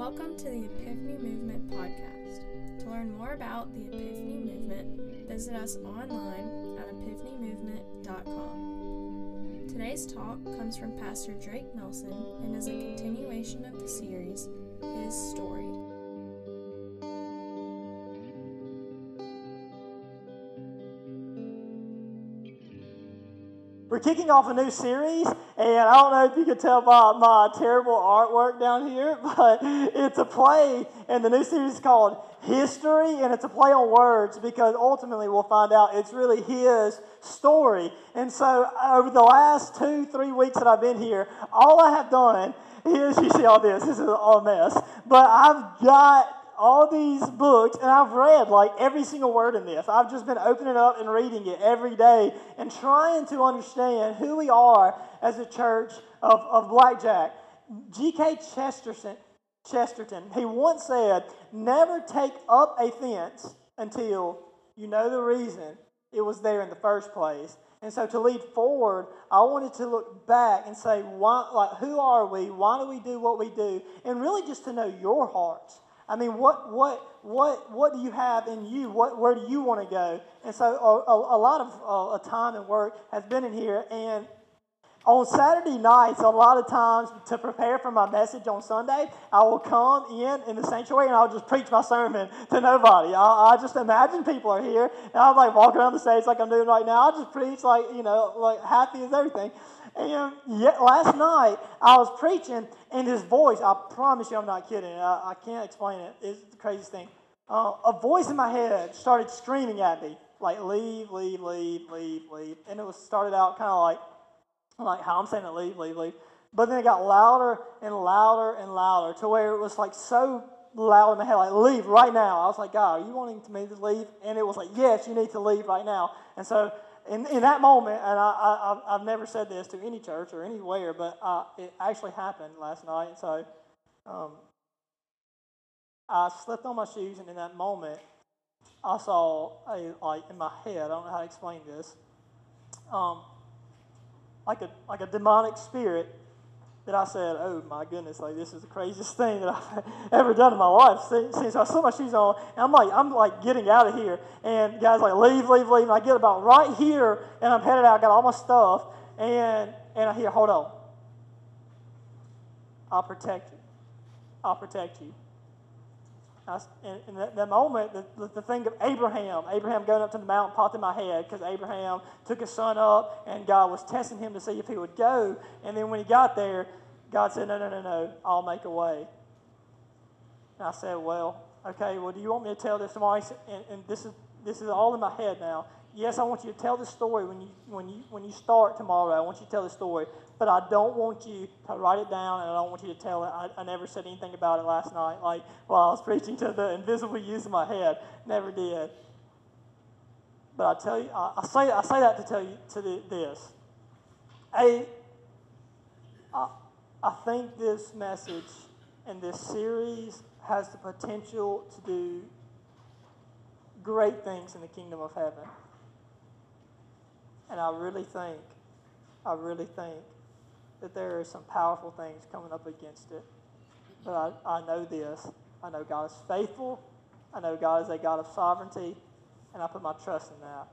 Welcome to the Epiphany Movement podcast. To learn more about the Epiphany Movement, visit us online at epiphanymovement.com. Today's talk comes from Pastor Drake Nelson and is a continuation of the series, His Story. Kicking off a new series, and I don't know if you can tell by my terrible artwork down here, but it's a play, and the new series is called History, and it's a play on words because ultimately we'll find out it's really his story. And so, over the last two, three weeks that I've been here, all I have done is you see all this, this is all a mess, but I've got all these books, and I've read like every single word in this. I've just been opening up and reading it every day and trying to understand who we are as a church of, of Blackjack. G.K. Chesterton, Chesterton, he once said, Never take up a fence until you know the reason it was there in the first place. And so to lead forward, I wanted to look back and say, why, like, who are we? Why do we do what we do? And really just to know your hearts. I mean, what, what, what, what do you have in you? What, where do you want to go? And so a, a, a lot of uh, time and work has been in here. And on Saturday nights, a lot of times to prepare for my message on Sunday, I will come in in the sanctuary and I'll just preach my sermon to nobody. I, I just imagine people are here and I'm like walking around the stage like I'm doing right now. I'll just preach like, you know, like happy as everything. And yet last night I was preaching, and his voice, I promise you I'm not kidding, I, I can't explain it. It's the craziest thing. Uh, a voice in my head started screaming at me, like, leave, leave, leave, leave, leave. And it was started out kind of like, like how I'm saying it, leave, leave, leave. But then it got louder and louder and louder to where it was like so loud in my head, like, leave right now. I was like, God, are you wanting me to leave? And it was like, yes, you need to leave right now. And so in, in that moment, and I, I, have never said this to any church or anywhere, but uh, it actually happened last night. So um, I slipped on my shoes, and in that moment, I saw a like in my head. I don't know how to explain this. Um, like a like a demonic spirit that I said, "Oh my goodness, like this is the craziest thing that I've ever done in my life." Since I put my shoes on, and I'm like, I'm like getting out of here, and guys like, "Leave, leave, leave!" And I get about right here, and I'm headed out. I got all my stuff, and and I hear, "Hold on, I'll protect you. I'll protect you." I, in, that, that, moment, the, the, thing of Abraham, Abraham going up to the mountain popped in my head because Abraham took his son up and God was testing him to see if he would go. And then when he got there, God said, No, no, no, no, I'll make a way. And I said, Well, okay, well, do you want me to tell this tomorrow? And, and this, is, this is all in my head now. Yes, I want you to tell the story when you, when, you, when you start tomorrow. I want you to tell the story. But I don't want you to write it down and I don't want you to tell it. I, I never said anything about it last night. Like while I was preaching to the invisible use in my head. Never did. But I tell you, I, I say, I say that to tell you to the, this. A, I think this message and this series has the potential to do great things in the kingdom of heaven. And I really think, I really think that there are some powerful things coming up against it. But I, I know this. I know God is faithful. I know God is a God of sovereignty. And I put my trust in that.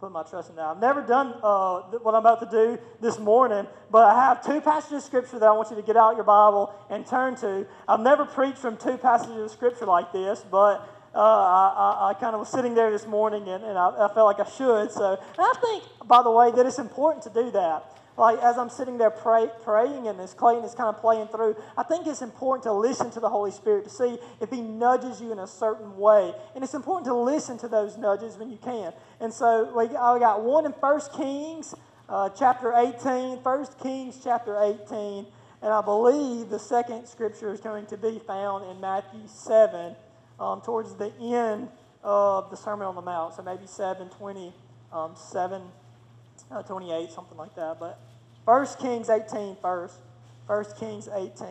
Put my trust in that. I've never done uh, what I'm about to do this morning, but I have two passages of Scripture that I want you to get out your Bible and turn to. I've never preached from two passages of Scripture like this, but uh, I, I, I, kind of was sitting there this morning and, and I, I, felt like I should. So, I think, by the way, that it's important to do that. Like as I'm sitting there pray, praying and as Clayton is kind of playing through, I think it's important to listen to the Holy Spirit to see if He nudges you in a certain way. And it's important to listen to those nudges when you can. And so we, I got one in 1 Kings uh, chapter 18, 1 Kings chapter 18. And I believe the second scripture is going to be found in Matthew 7 um, towards the end of the Sermon on the Mount. So maybe 7, 20, um, 7, uh, 28, something like that. But 1 Kings 18 first. 1 Kings 18.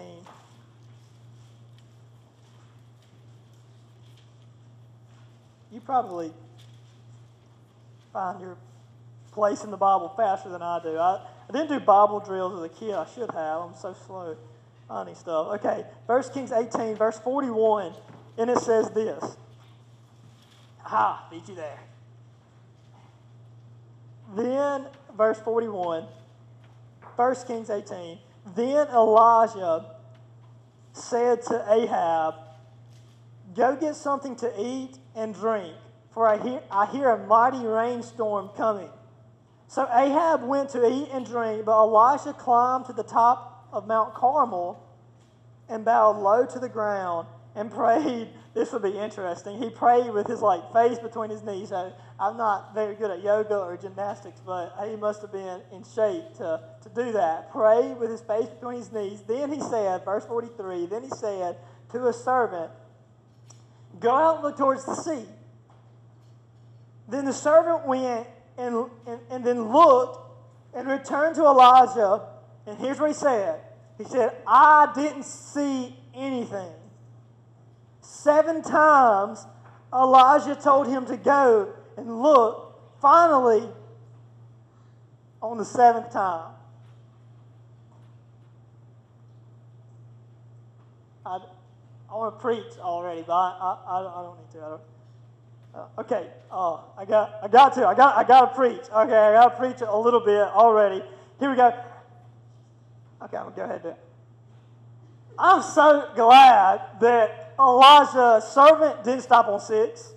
You probably find your place in the Bible faster than I do. I, I didn't do Bible drills as a kid. I should have. I'm so slow finding stuff. Okay, 1 Kings 18, verse 41, and it says this. Ha, beat you there. Then, verse 41, 1 Kings 18, then Elijah said to Ahab, Go get something to eat and drink, for I hear, I hear a mighty rainstorm coming. So Ahab went to eat and drink, but Elisha climbed to the top of Mount Carmel and bowed low to the ground and prayed. This would be interesting. He prayed with his like face between his knees. So I'm not very good at yoga or gymnastics, but he must have been in shape to, to do that. Pray with his face between his knees. Then he said, verse 43, then he said to a servant, Go out and look towards the sea. Then the servant went and, and, and then looked and returned to Elijah. And here's what he said He said, I didn't see anything. Seven times Elijah told him to go and look. Finally, on the seventh time, I, I want to preach already, but I, I, I don't need to. I don't. Uh, okay, uh, I got, I got to, I got, I got to preach. Okay, I got to preach a little bit already. Here we go. Okay, I'm gonna go ahead and I'm so glad that Elijah's servant didn't stop on six.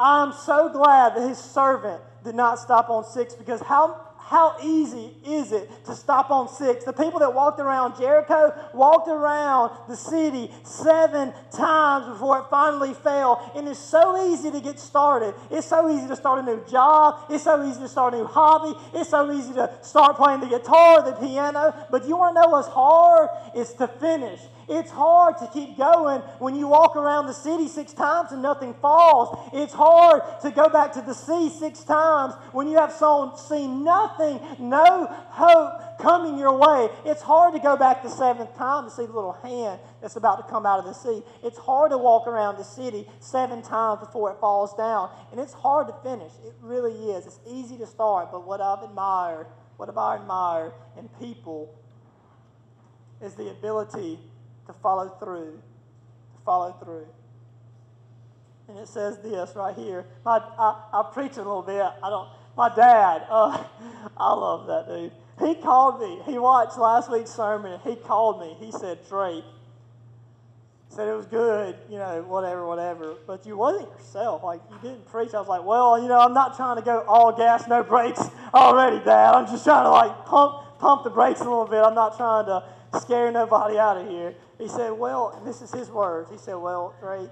I'm so glad that his servant did not stop on six because how how easy is it to stop on six? The people that walked around Jericho walked around the city seven times before it finally fell. And it's so easy to get started. It's so easy to start a new job. It's so easy to start a new hobby. It's so easy to start playing the guitar, the piano. But you want to know what's hard? It's to finish. It's hard to keep going when you walk around the city six times and nothing falls. It's hard to go back to the sea six times when you have seen nothing, no hope coming your way. It's hard to go back the seventh time to see the little hand that's about to come out of the sea. It's hard to walk around the city seven times before it falls down. And it's hard to finish. It really is. It's easy to start, but what I've admired, what have I admired in people is the ability to follow through, to follow through. And it says this right here. My, I, I preach a little bit. I don't. My dad, uh, I love that dude. He called me. He watched last week's sermon. He called me. He said, Drake, said it was good, you know, whatever, whatever. But you wasn't yourself. Like you didn't preach. I was like, well, you know, I'm not trying to go all gas, no brakes already, Dad. I'm just trying to like pump pump the brakes a little bit. I'm not trying to scare nobody out of here. He said, Well, this is his words. He said, Well, Drake,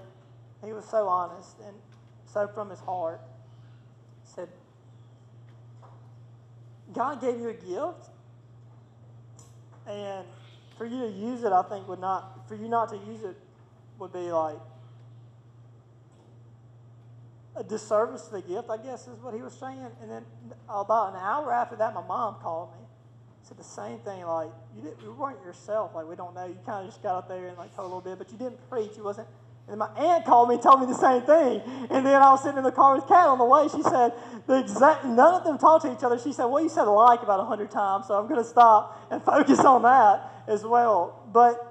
he was so honest and so from his heart. He said, God gave you a gift, and for you to use it, I think would not, for you not to use it would be like a disservice to the gift, I guess is what he was saying. And then about an hour after that, my mom called me said the same thing. Like you didn't, you weren't yourself. Like we don't know. You kind of just got up there and like told a little bit, but you didn't preach. You wasn't. And my aunt called me and told me the same thing. And then I was sitting in the car with Kat on the way. She said the exact. None of them talked to each other. She said, "Well, you said like about a hundred times, so I'm going to stop and focus on that as well." But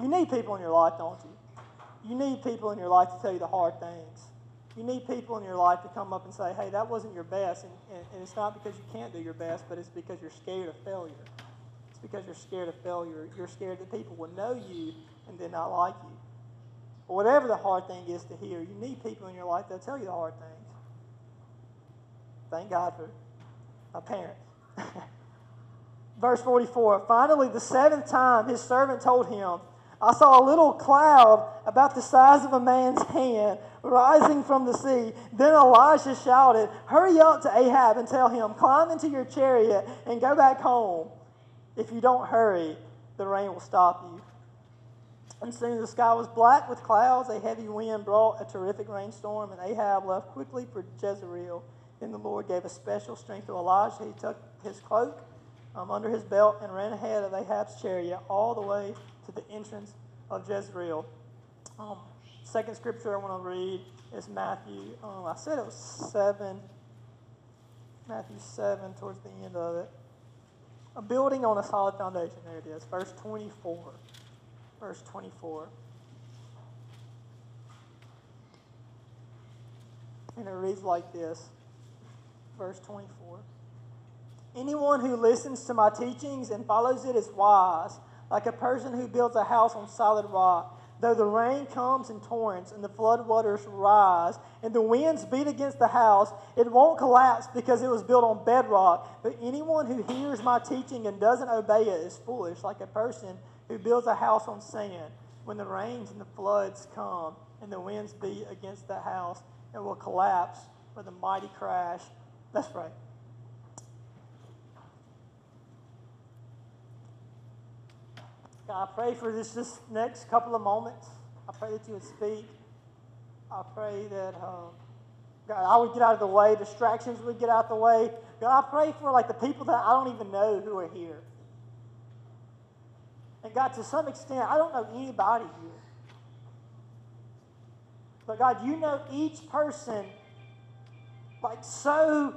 you need people in your life, don't you? You need people in your life to tell you the hard things. You need people in your life to come up and say, hey, that wasn't your best. And, and, and, it's not because you can't do your best, but it's because you're scared of failure. It's because you're scared of failure. You're scared that people will know you and then not like you. Or whatever the hard thing is to hear, you need people in your life that'll tell you the hard things. Thank God for my parents. Verse 44 Finally, the seventh time, his servant told him, I saw a little cloud about the size of a man's hand rising from the sea. Then Elijah shouted, Hurry up to Ahab and tell him, Climb into your chariot and go back home. If you don't hurry, the rain will stop you. And soon the sky was black with clouds. A heavy wind brought a terrific rainstorm, and Ahab left quickly for Jezreel. Then the Lord gave a special strength to Elijah. He took his cloak um, under his belt and ran ahead of Ahab's chariot all the way to the entrance of Jezreel. Um, second scripture I want to read is Matthew. Um, I said it was seven. Matthew 7, towards the end of it. A building on a solid foundation. There it is, verse 24. Verse 24. And it reads like this verse 24. Anyone who listens to my teachings and follows it is wise, like a person who builds a house on solid rock. Though the rain comes in torrents and the flood waters rise and the winds beat against the house, it won't collapse because it was built on bedrock. But anyone who hears my teaching and doesn't obey it is foolish, like a person who builds a house on sand. When the rains and the floods come and the winds beat against the house, it will collapse with a mighty crash. Let's pray. God, I pray for this, this next couple of moments. I pray that you would speak. I pray that um, God, I would get out of the way, distractions would get out of the way. God, I pray for like the people that I don't even know who are here. And God, to some extent, I don't know anybody here. But God, you know each person like so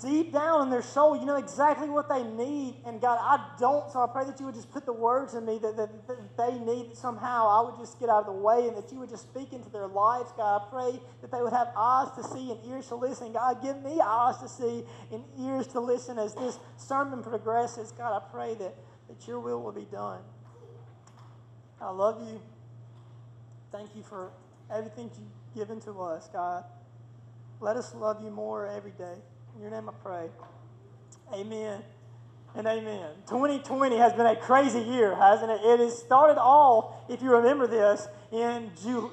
deep down in their soul, you know exactly what they need. And God, I don't, so I pray that you would just put the words in me that, that, that they need somehow. I would just get out of the way and that you would just speak into their lives, God. I pray that they would have eyes to see and ears to listen. God, give me eyes to see and ears to listen as this sermon progresses. God, I pray that, that your will will be done. I love you. Thank you for everything you've given to us, God. Let us love you more every day. In your name I pray. Amen and amen. 2020 has been a crazy year, hasn't it? It has started all, if you remember this, in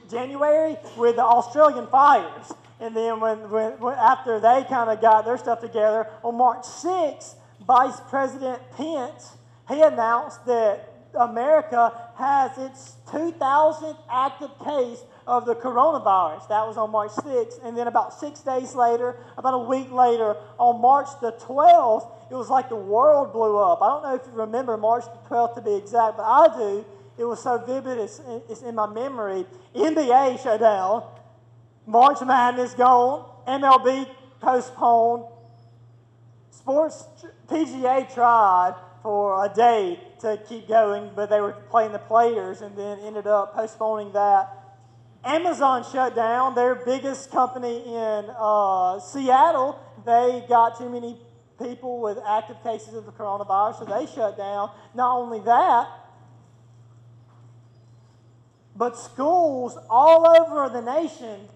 January with the Australian fires. And then when, when, when after they kind of got their stuff together, on March 6th, Vice President Pence, he announced that America has its 2,000th active case of the coronavirus. That was on March 6th. And then about six days later, about a week later, on March the 12th, it was like the world blew up. I don't know if you remember March the 12th to be exact, but I do. It was so vivid, it's, it's in my memory. NBA shut down, March Madness gone, MLB postponed, sports PGA tried for a day to keep going, but they were playing the players and then ended up postponing that Amazon shut down their biggest company in uh, Seattle. They got too many people with active cases of the coronavirus, so they shut down. Not only that, but schools all over the nation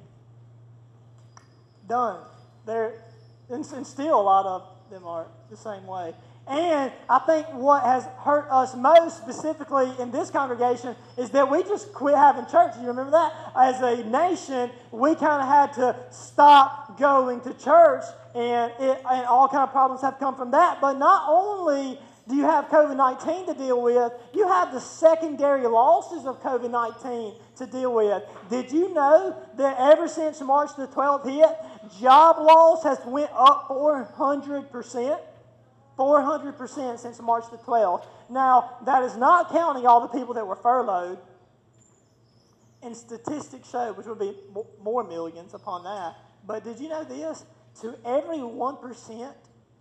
done. They're, and, and still a lot of them are the same way. And I think what has hurt us most specifically in this congregation is that we just quit having church. You remember that? As a nation, we kind of had to stop going to church, and, it, and all kind of problems have come from that. But not only do you have COVID 19 to deal with, you have the secondary losses of COVID 19 to deal with. Did you know that ever since March the 12th hit, job loss has went up 400%? 400% since March the 12th. Now, that is not counting all the people that were furloughed. And statistics show, which would be more millions upon that. But did you know this? To every 1%,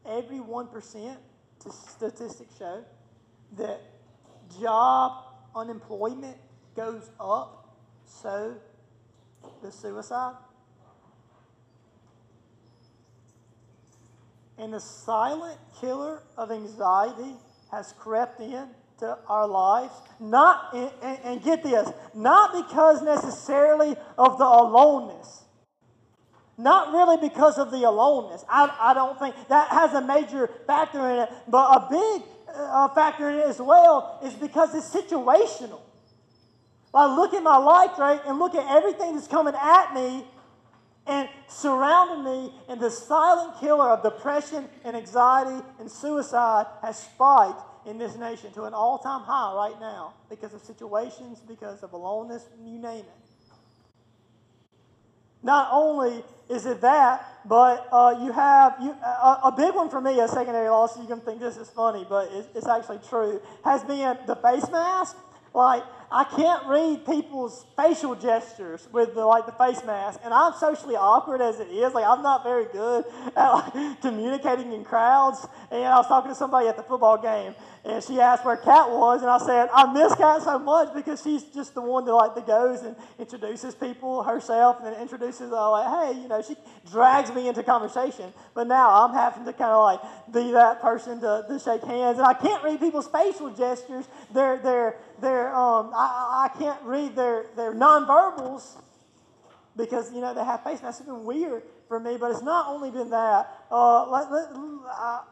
every 1%, statistics show that job unemployment goes up, so the suicide and the silent killer of anxiety has crept in to our lives. Not, and, and, get this, not because necessarily of the aloneness. Not really because of the aloneness. I, I don't think that has a major factor in it, but a big uh, factor in it as well is because it's situational. I look at my life, right, and look at everything that's coming at me, and surrounding me, and the silent killer of depression and anxiety and suicide has spiked in this nation to an all time high right now because of situations, because of aloneness, you name it. Not only is it that, but uh, you have you, uh, a big one for me, a secondary loss. You can think this is funny, but it's, it's actually true. Has been the face mask. Like I can't read people's facial gestures with the, like the face mask, and I'm socially awkward as it is. Like I'm not very good at like, communicating in crowds. And I was talking to somebody at the football game, and she asked where Kat was, and I said I miss Kat so much because she's just the one that like that goes and introduces people herself, and then introduces uh, like, hey, you know, she drags me into conversation. But now I'm having to kind of like be that person to, to shake hands, and I can't read people's facial gestures. They're they're they're um I, I can't read their their nonverbals because you know they have face masks. It's been weird for me, but it's not only been that. Uh, let, let, I,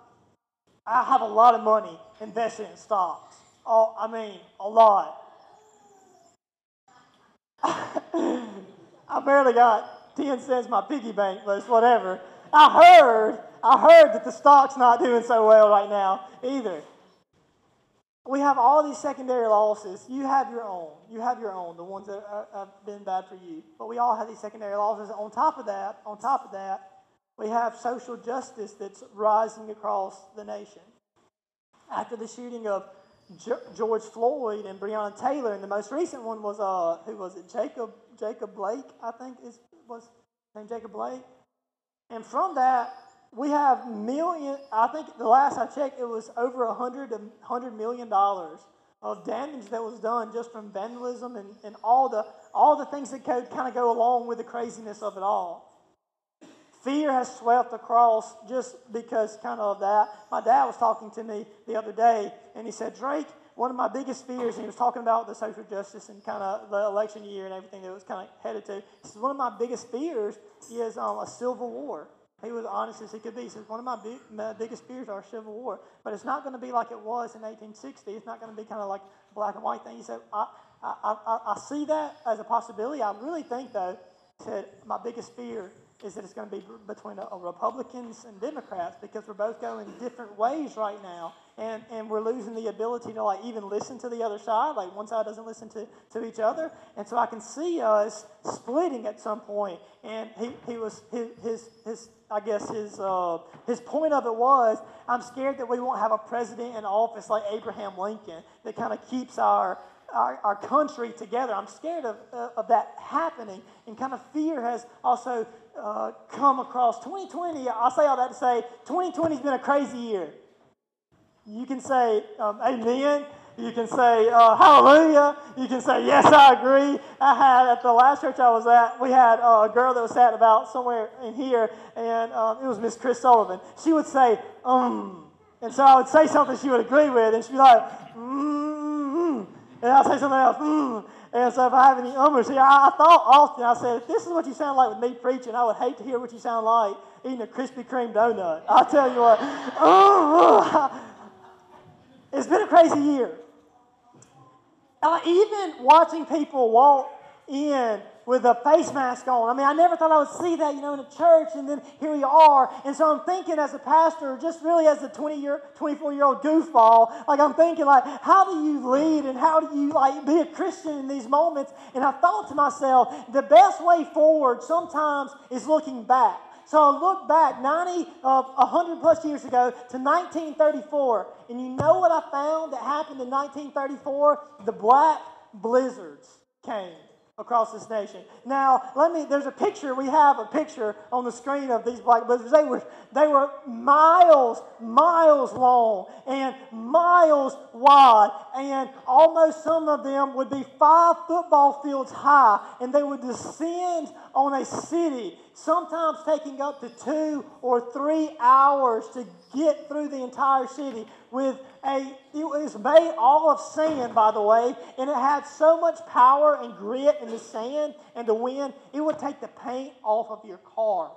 I have a lot of money invested in stocks. Oh, I mean, a lot. I barely got 10 cents in my piggy bank, but it's whatever. I heard, I heard that the stock's not doing so well right now either. We have all these secondary losses. You have your own. You have your own, the ones that are, have been bad for you. But we all have these secondary losses. On top of that, on top of that, we have social justice that's rising across the nation. After the shooting of George Floyd and Breonna Taylor, and the most recent one was uh, who was it? Jacob Jacob Blake, I think is was named Jacob Blake. And from that, we have million. I think the last I checked, it was over a hundred hundred million dollars of damage that was done just from vandalism and, and all the all the things that kind of go along with the craziness of it all. Fear has swept across just because kind of that. My dad was talking to me the other day, and he said, Drake, one of my biggest fears, and he was talking about the social justice and kind of the election year and everything that was kind of headed to. He says, one of my biggest fears is um, a civil war. He was honest as he could be. He says, one of my, big, my biggest fears are civil war. But it's not going to be like it was in 1860. It's not going to be kind of like black and white thing. He said, I, I, I, I see that as a possibility. I really think, though, he said, my biggest fear is that it's going to be between a, a Republicans and Democrats because we're both going different ways right now, and, and we're losing the ability to like even listen to the other side. Like one side doesn't listen to, to each other, and so I can see us splitting at some point. And he, he was his, his his I guess his uh, his point of it was I'm scared that we won't have a president in office like Abraham Lincoln that kind of keeps our our, our country together. I'm scared of, of that happening. And kind of fear has also uh, come across 2020. I'll say all that to say 2020 has been a crazy year. You can say um, amen. You can say uh, hallelujah. You can say yes, I agree. I had at the last church I was at, we had uh, a girl that was sat about somewhere in here, and um, it was Miss Chris Sullivan. She would say um, and so I would say something she would agree with, and she'd be like, mm-hmm. and I'd say something else, mm. And so if I have any ummers here, I, I, thought often, I said, if this is what you sound like with me preaching, I would hate to hear what you sound like eating a Krispy Kreme donut. I'll tell you what. Oh, it's been a crazy year. Uh, even watching people walk in with a face mask on. I mean, I never thought I would see that, you know, in a church, and then here we are. And so I'm thinking as a pastor, just really as a 20 year, 24 year old goofball, like I'm thinking, like, how do you lead and how do you, like, be a Christian in these moments? And I thought to myself, the best way forward sometimes is looking back. So I look back 90, uh, 100 plus years ago to 1934, and you know what I found that happened in 1934? The black blizzards came across this nation. Now, let me, there's a picture, we have a picture on the screen of these black blizzards. They were, they were miles, miles long and miles wide, and almost some of them would be five football fields high, and they would descend on a city, sometimes taking up to two or three hours to get through the entire city with a, it was made all of sand, by the way, and it had so much power and grit in the sand and the wind, it would take the paint off of your car.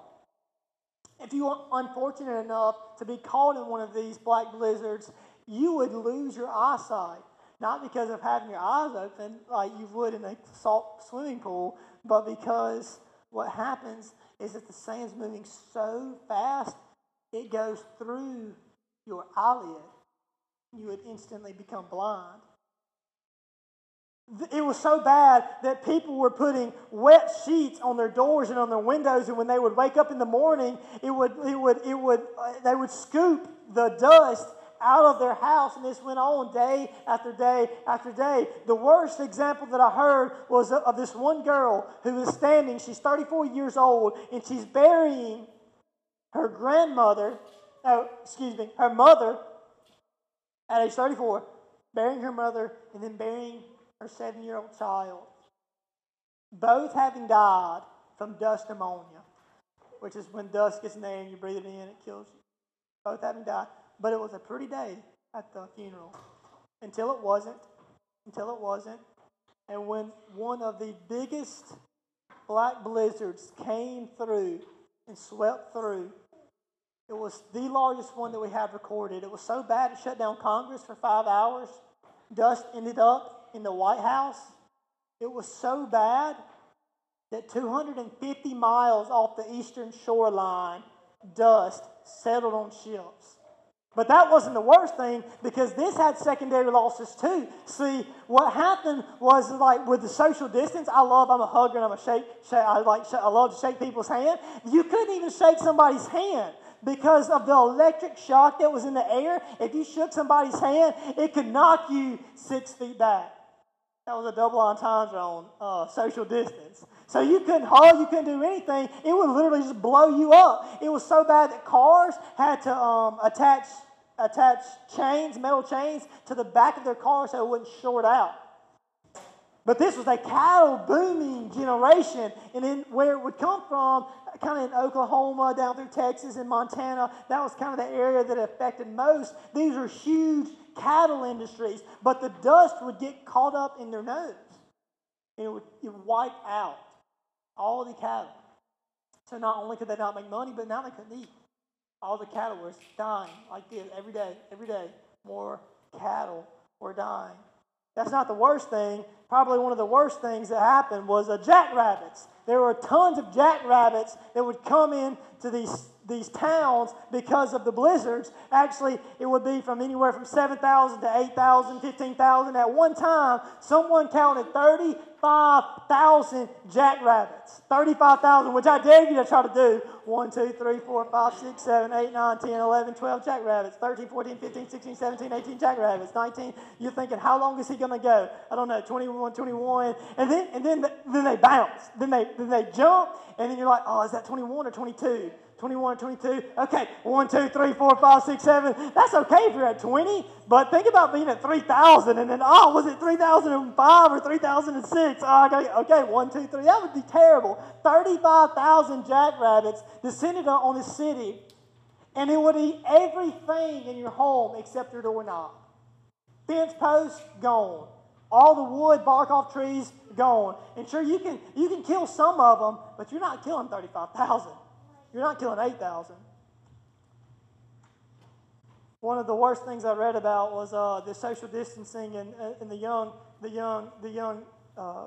If you were unfortunate enough to be caught in one of these black blizzards, you would lose your eyesight. Not because of having your eyes open like you would in a salt swimming pool, but because what happens is that the sand's moving so fast, it goes through your eyelid you would instantly become blind. It was so bad that people were putting wet sheets on their doors and on their windows, and when they would wake up in the morning, it would, it would, it would, uh, they would scoop the dust out of their house, and this went on day after day after day. The worst example that I heard was of this one girl who was standing, she's 34 years old, and she's burying her grandmother, oh, excuse me, her mother at age 34, burying her mother and then burying her seven year old child. Both having died from dust pneumonia, which is when dust gets in the air and you breathe it in, it kills you. Both having died. But it was a pretty day at the funeral until it wasn't. Until it wasn't. And when one of the biggest black blizzards came through and swept through, it was the largest one that we have recorded. It was so bad it shut down Congress for five hours. Dust ended up in the White House. It was so bad that 250 miles off the eastern shoreline, dust settled on ships. But that wasn't the worst thing because this had secondary losses too. See, what happened was like with the social distance. I love. I'm a hugger and I'm a shake. shake I like. I love to shake people's hand. You couldn't even shake somebody's hand because of the electric shock that was in the air. If you shook somebody's hand, it could knock you six feet back. That was a double entendre on uh, social distance. So you couldn't haul, you couldn't do anything. It would literally just blow you up. It was so bad that cars had to um, attach attach chains, metal chains, to the back of their car so it wouldn't short out. But this was a cattle booming generation, and then where it would come from, kind of in Oklahoma, down through Texas and Montana, that was kind of the area that affected most. These are huge cattle industries, but the dust would get caught up in their nose, and it would, it would wipe out all the cattle. So not only could they not make money, but now they couldn't eat. All the cattle were dying like this every day, every day. More cattle were dying. That's not the worst thing. Probably one of the worst things that happened was a jackrabbits. There were tons of jackrabbits that would come in to these these towns because of the blizzards. Actually, it would be from anywhere from 7,000 to 8,000, 15,000. At one time, someone counted 35,000 jackrabbits. 35,000, which I dare you to try to do. 1, 2, 3, 4, 5, 6, 7, 8, 9, 10, 11, 12 jackrabbits. 13, 14, 15, 16, 17, 18 jackrabbits. 19, you're thinking, how long is he going to go? I don't know, 21, 21. And then, and then, then they bounce. Then they, then they jump. And then you're like, oh, is that 21 or 22? 21, 22. Okay, 1, 2, 3, 4, 5, 6, 7. That's okay if you're at 20, but think about being at 3,000 and then, oh, was it 3,005 or 3,006? Oh, okay, okay, 1, 2, 3. That would be terrible. 35,000 jackrabbits descended on the city, and it would eat everything in your home except your doorknob. Fence posts, gone. All the wood, bark off trees, gone. And sure, you can, you can kill some of them, but you're not killing 35,000. You're not killing 8,000. One of the worst things I read about was uh, the social distancing and, and the young, the young, the young, uh,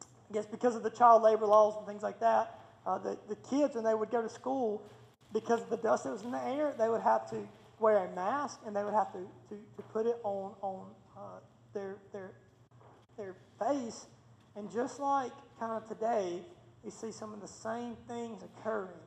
I guess because of the child labor laws and things like that, uh, the, the kids, when they would go to school, because of the dust that was in the air, they would have to wear a mask and they would have to, to, to put it on, on uh, their, their, their face. And just like kind of today, we see some of the same things occurring.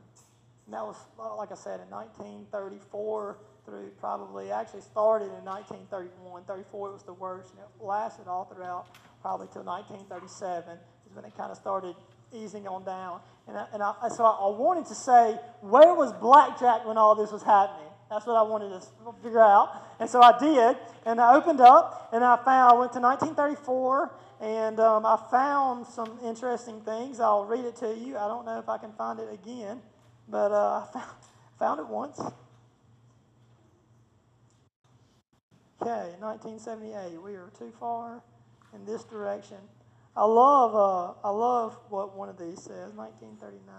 And that was, uh, like I said, in 1934 through probably, actually started in 1931. 34 was the worst, and it lasted all throughout probably till 1937 is when it kind of started easing on down. And, I, and I, so I wanted to say, where was blackjack when all this was happening? That's what I wanted to figure out. And so I did, and I opened up, and I found, I went to 1934, and um, I found some interesting things. I'll read it to you. I don't know if I can find it again, but uh, I found, found it once. Okay, 1978. We are too far in this direction. I love, uh, I love what one of these says. 1939.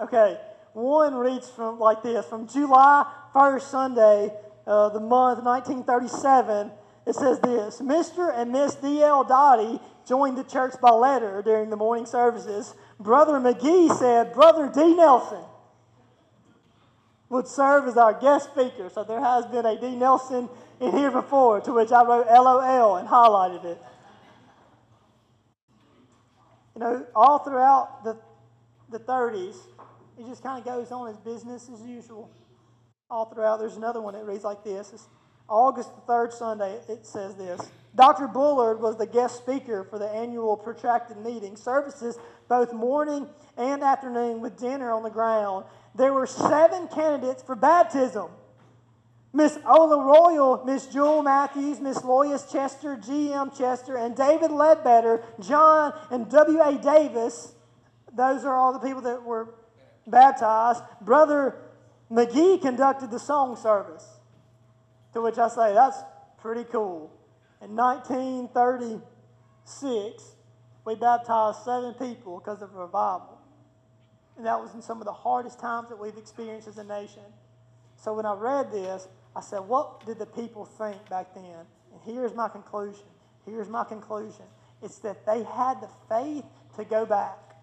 Okay, one reads from like this: from July 1st, Sunday, uh, the month 1937 it says this Mr. and Miss D.L. Dottie joined the church by letter during the morning services. Brother McGee said, Brother D. Nelson would serve as our guest speaker. So there has been a D. Nelson in here before, to which I wrote LOL and highlighted it. You know, all throughout the, the 30s, it just kind of goes on as business as usual. all throughout. There's another one that reads like this. It's August the 3rd Sunday, it says this. Dr. Bullard was the guest speaker for the annual protracted meeting. Services both morning and afternoon with dinner on the ground. There were seven candidates for baptism. Miss Ola Royal, Miss Jewel Matthews, Miss Lois Chester, G.M. Chester, and David Ledbetter, John and W.A. Davis. Those are all the people that were baptized. Brother McGee conducted the song service. To which I say, that's pretty cool. In 1936, we baptized seven people because of revival. And that was in some of the hardest times that we've experienced as a nation. So when I read this, I said, what did the people think back then? And here's my conclusion. Here's my conclusion. It's that they had the faith to go back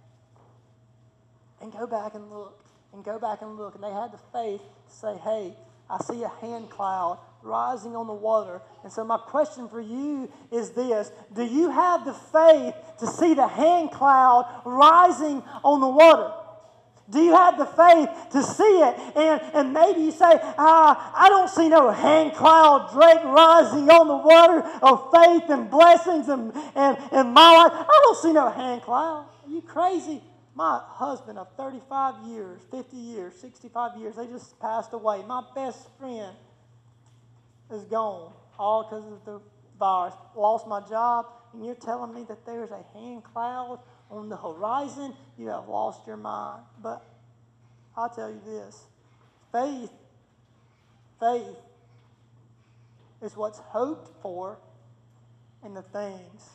and go back and look and go back and look. And they had the faith to say, hey, I see a hand cloud rising on the water. And so, my question for you is this Do you have the faith to see the hand cloud rising on the water? Do you have the faith to see it? And, and maybe you say, ah, I don't see no hand cloud Drake rising on the water of faith and blessings and, and, and my life. I don't see no hand cloud. Are you crazy? My husband of 35 years, 50 years, 65 years, they just passed away. My best friend is gone, all because of the virus. Lost my job, and you're telling me that there's a hand cloud on the horizon? You have lost your mind. But I'll tell you this faith, faith is what's hoped for in the things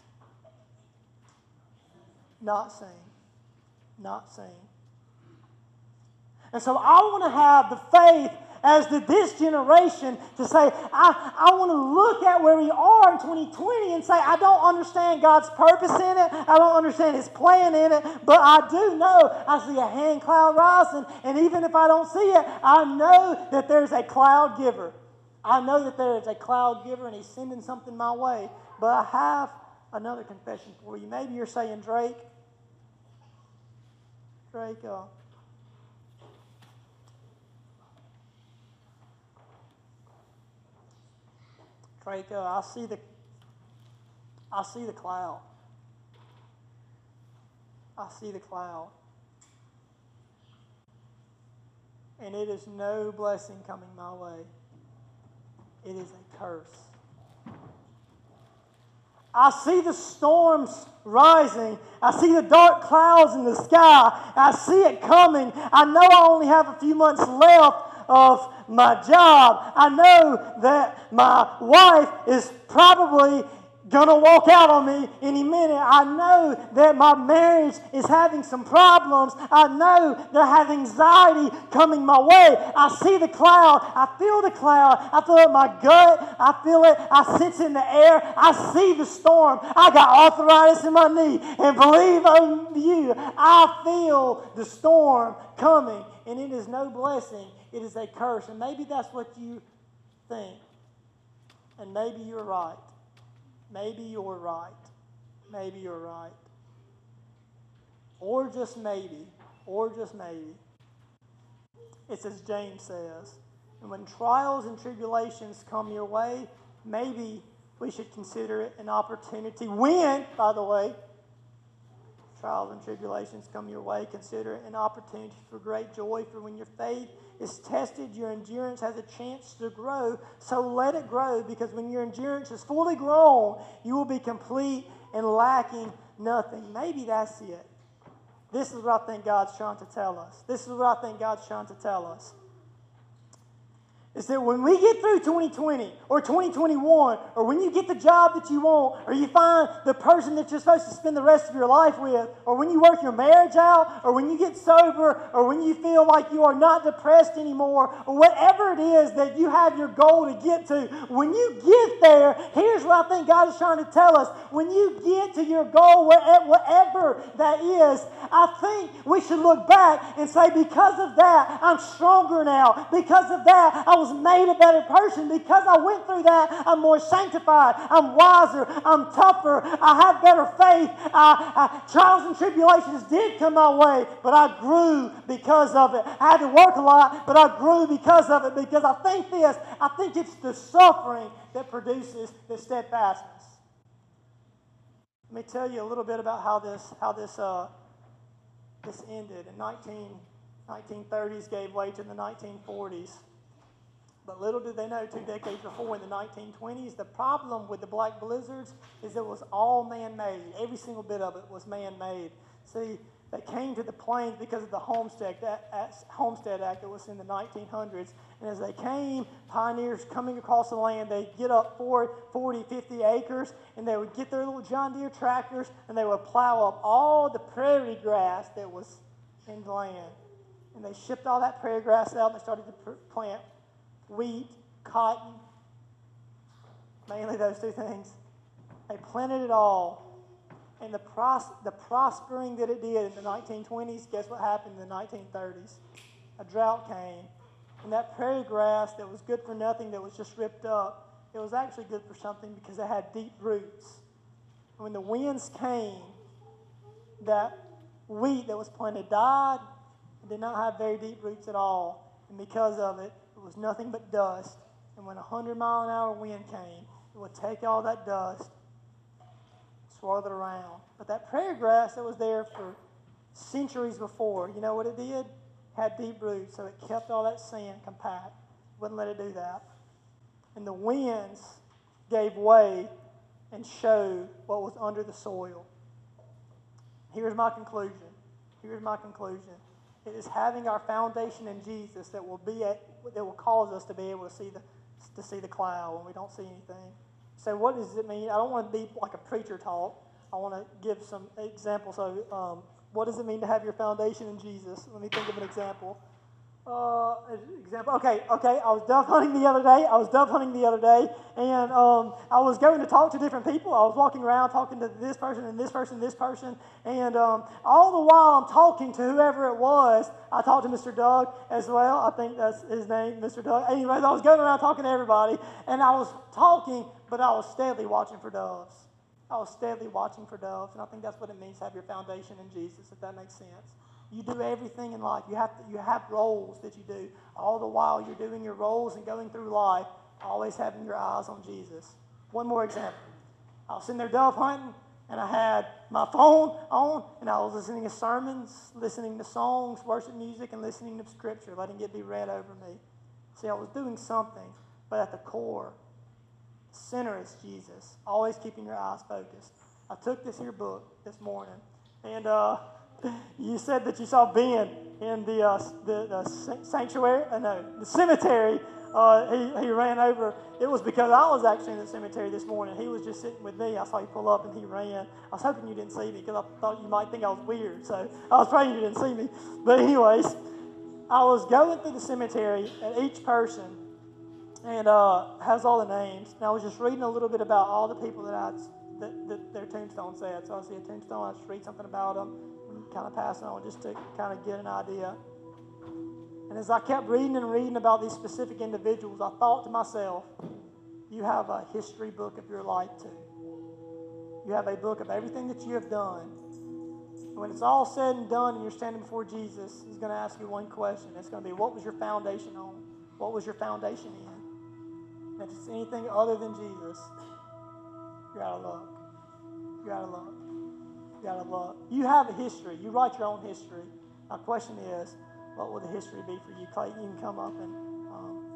not seen not seen. And so I want to have the faith as did this generation to say, I, I want to look at where we are in 2020 and say, I don't understand God's purpose in it. I don't understand His plan in it. But I do know I see a hand cloud rising. And even if I don't see it, I know that there's a cloud giver. I know that there is a cloud giver and He's sending something my way. But I have another confession for you. Maybe you're saying, Drake, Drake, uh, I see the, I see the cloud. I see the cloud. And it is no blessing coming my way. It is a curse. I see the storms rising. I see the dark clouds in the sky. I see it coming. I know I only have a few months left of my job. I know that my wife is probably gonna walk out on me any minute. I know that my marriage is having some problems. I know that I have anxiety coming my way. I see the cloud. I feel the cloud. I feel it in my gut. I feel it. I sense it in the air. I see the storm. I got arthritis in my knee. And believe on you, I feel the storm coming. And it is no blessing. It is a curse. And maybe that's what you think. And maybe you're right. Maybe you're right. Maybe you're right. Or just maybe, or just maybe. It's as James says. And when trials and tribulations come your way, maybe we should consider it an opportunity. When, by the way, trials and tribulations come your way, consider it an opportunity for great joy. For when your faith is tested, your endurance has a chance to grow. So let it grow because when your endurance is fully grown, you will be complete and lacking nothing. Maybe that's it. This is what I think God's trying to tell us. This is what I think God's trying to tell us is that when we get through 2020 or 2021, or when you get the job that you want, or you find the person that you're supposed to spend the rest of your life with, or when you work your marriage out, or when you get sober, or when you feel like you are not depressed anymore, or whatever it is that you have your goal to get to, when you get there, here's what I think God is trying to tell us. When you get to your goal, whatever that is, I think we should look back and say, because of that, I'm stronger now. Because of that, I was made a better person. Because I went through that, I'm more sanctified. I'm wiser. I'm tougher. I have better faith. I, I, trials and tribulations did come my way, but I grew because of it. I had to work a lot, but I grew because of it. Because I think this, I think it's the suffering that produces the steadfastness. Let me tell you a little bit about how this, how this, uh, this ended. In 19, 1930s gave way to the 1940s. But little did they know, two decades before, in the 1920s, the problem with the black blizzards is it was all man-made. Every single bit of it was man-made. See, they came to the plains because of the Homestead Act, Homestead Act that was in the 1900s. And as they came, pioneers coming across the land, they'd get up 40, 50 acres, and they would get their little John Deere tractors, and they would plow up all the prairie grass that was in the land. And they shipped all that prairie grass out, and they started to plant wheat, cotton, mainly those two things. They planted it all and the, pros- the prospering that it did in the 1920s, guess what happened in the 1930s? A drought came. And that prairie grass that was good for nothing, that was just ripped up, it was actually good for something because it had deep roots. And when the winds came, that wheat that was planted died and did not have very deep roots at all. And because of it, it was nothing but dust. And when a 100 mile an hour wind came, it would take all that dust swirled it around. But that prairie grass that was there for centuries before, you know what it did? Had deep roots, so it kept all that sand compact. Wouldn't let it do that. And the winds gave way and showed what was under the soil. Here's my conclusion. Here's my conclusion. It is having our foundation in Jesus that will be at, that will cause us to be able to see the to see the cloud when we don't see anything. So, what does it mean? I don't want to be like a preacher talk. I want to give some examples of um, what does it mean to have your foundation in Jesus. Let me think of an example. Uh, example. Okay, okay. I was dove hunting the other day. I was dove hunting the other day, and um, I was going to talk to different people. I was walking around talking to this person and this person and this person, and um, all the while I'm talking to whoever it was. I talked to Mr. Doug as well. I think that's his name, Mr. Doug. Anyways, I was going around talking to everybody, and I was talking, but I was steadily watching for doves. I was steadily watching for doves, and I think that's what it means to have your foundation in Jesus, if that makes sense. You do everything in life. You have, to, you have roles that you do. All the while you're doing your roles and going through life, always having your eyes on Jesus. One more example. I was in there dove hunting, and I had my phone on, and I was listening to sermons, listening to songs, worship music, and listening to scripture, letting it be read over me. See, I was doing something, but at the core, the Center is Jesus. Always keeping your eyes focused. I took this here book this morning, and uh, you said that you saw Ben in the, uh, the, the, sanctuary, uh, no, the cemetery. Uh, he, he ran over. It was because I was actually in the cemetery this morning. He was just sitting with me. I saw you pull up and he ran. I was hoping you didn't see me because I thought you might think I was weird. So I was praying you didn't see me. But, anyways, I was going through the cemetery, and each person and uh, has all the names. And I was just reading a little bit about all the people that I that, that their tombstone said. So I see a tombstone, I just read something about them, kind of passing on just to kind of get an idea. And as I kept reading and reading about these specific individuals, I thought to myself, you have a history book of your life too. You have a book of everything that you have done. And when it's all said and done and you're standing before Jesus, he's going to ask you one question. It's going to be, what was your foundation on? What was your foundation in? if it's anything other than Jesus, you're out of luck. You're out of luck. Out of luck. You have a history. You write your own history. My question is, what will the history be for you? Clayton, you can come up and um,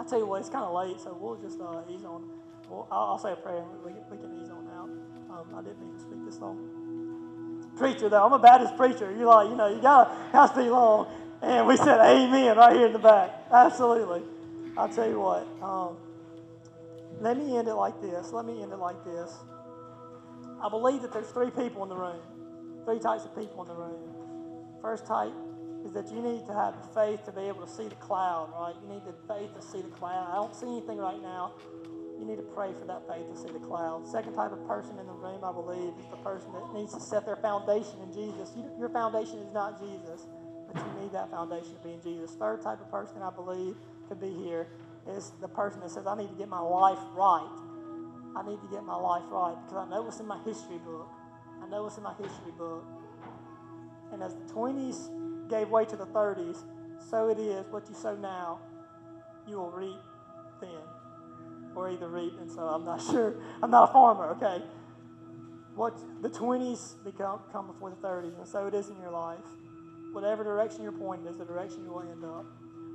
I tell you what, it's kind of late, so we'll just uh, ease on. Well, I'll, I'll, say a prayer and we, we can ease on out. Um, I didn't mean to speak this long. Preacher, though, I'm a Baptist preacher. You're like, you know, you gotta, gotta speak long. And we said amen right here in the back. Absolutely. I'll tell you what. Um, let me end it like this. Let me end it like this. I believe that there's three people in the room, three types of people in the room. First type is that you need to have the faith to be able to see the cloud, right? You need the faith to see the cloud. I don't see anything right now. You need to pray for that faith to see the cloud. Second type of person in the room, I believe, is the person that needs to set their foundation in Jesus. You, your foundation is not Jesus, but you need that foundation to be in Jesus. Third type of person, I believe, could be here is the person that says, I need to get my life right. I need to get my life right because I know what's in my history book. I know what's in my history book. And as the 20s gave way to the 30s, so it is what you sow now, you will reap then. Or either reap, and so I'm not sure. I'm not a farmer, okay? What the 20s become come before the 30s, and so it is in your life. Whatever direction you're pointing is the direction you will end up.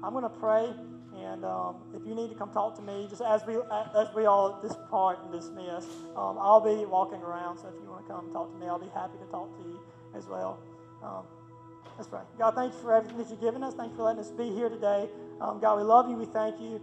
I'm going to pray, and um, if you need to come talk to me, just as we as we all depart and dismiss, um, I'll be walking around. So if you want to come talk to me, I'll be happy to talk to you as well. Um, let's pray. God, thank you for everything that you've given us. Thank you for letting us be here today. Um, God, we love you. We thank you.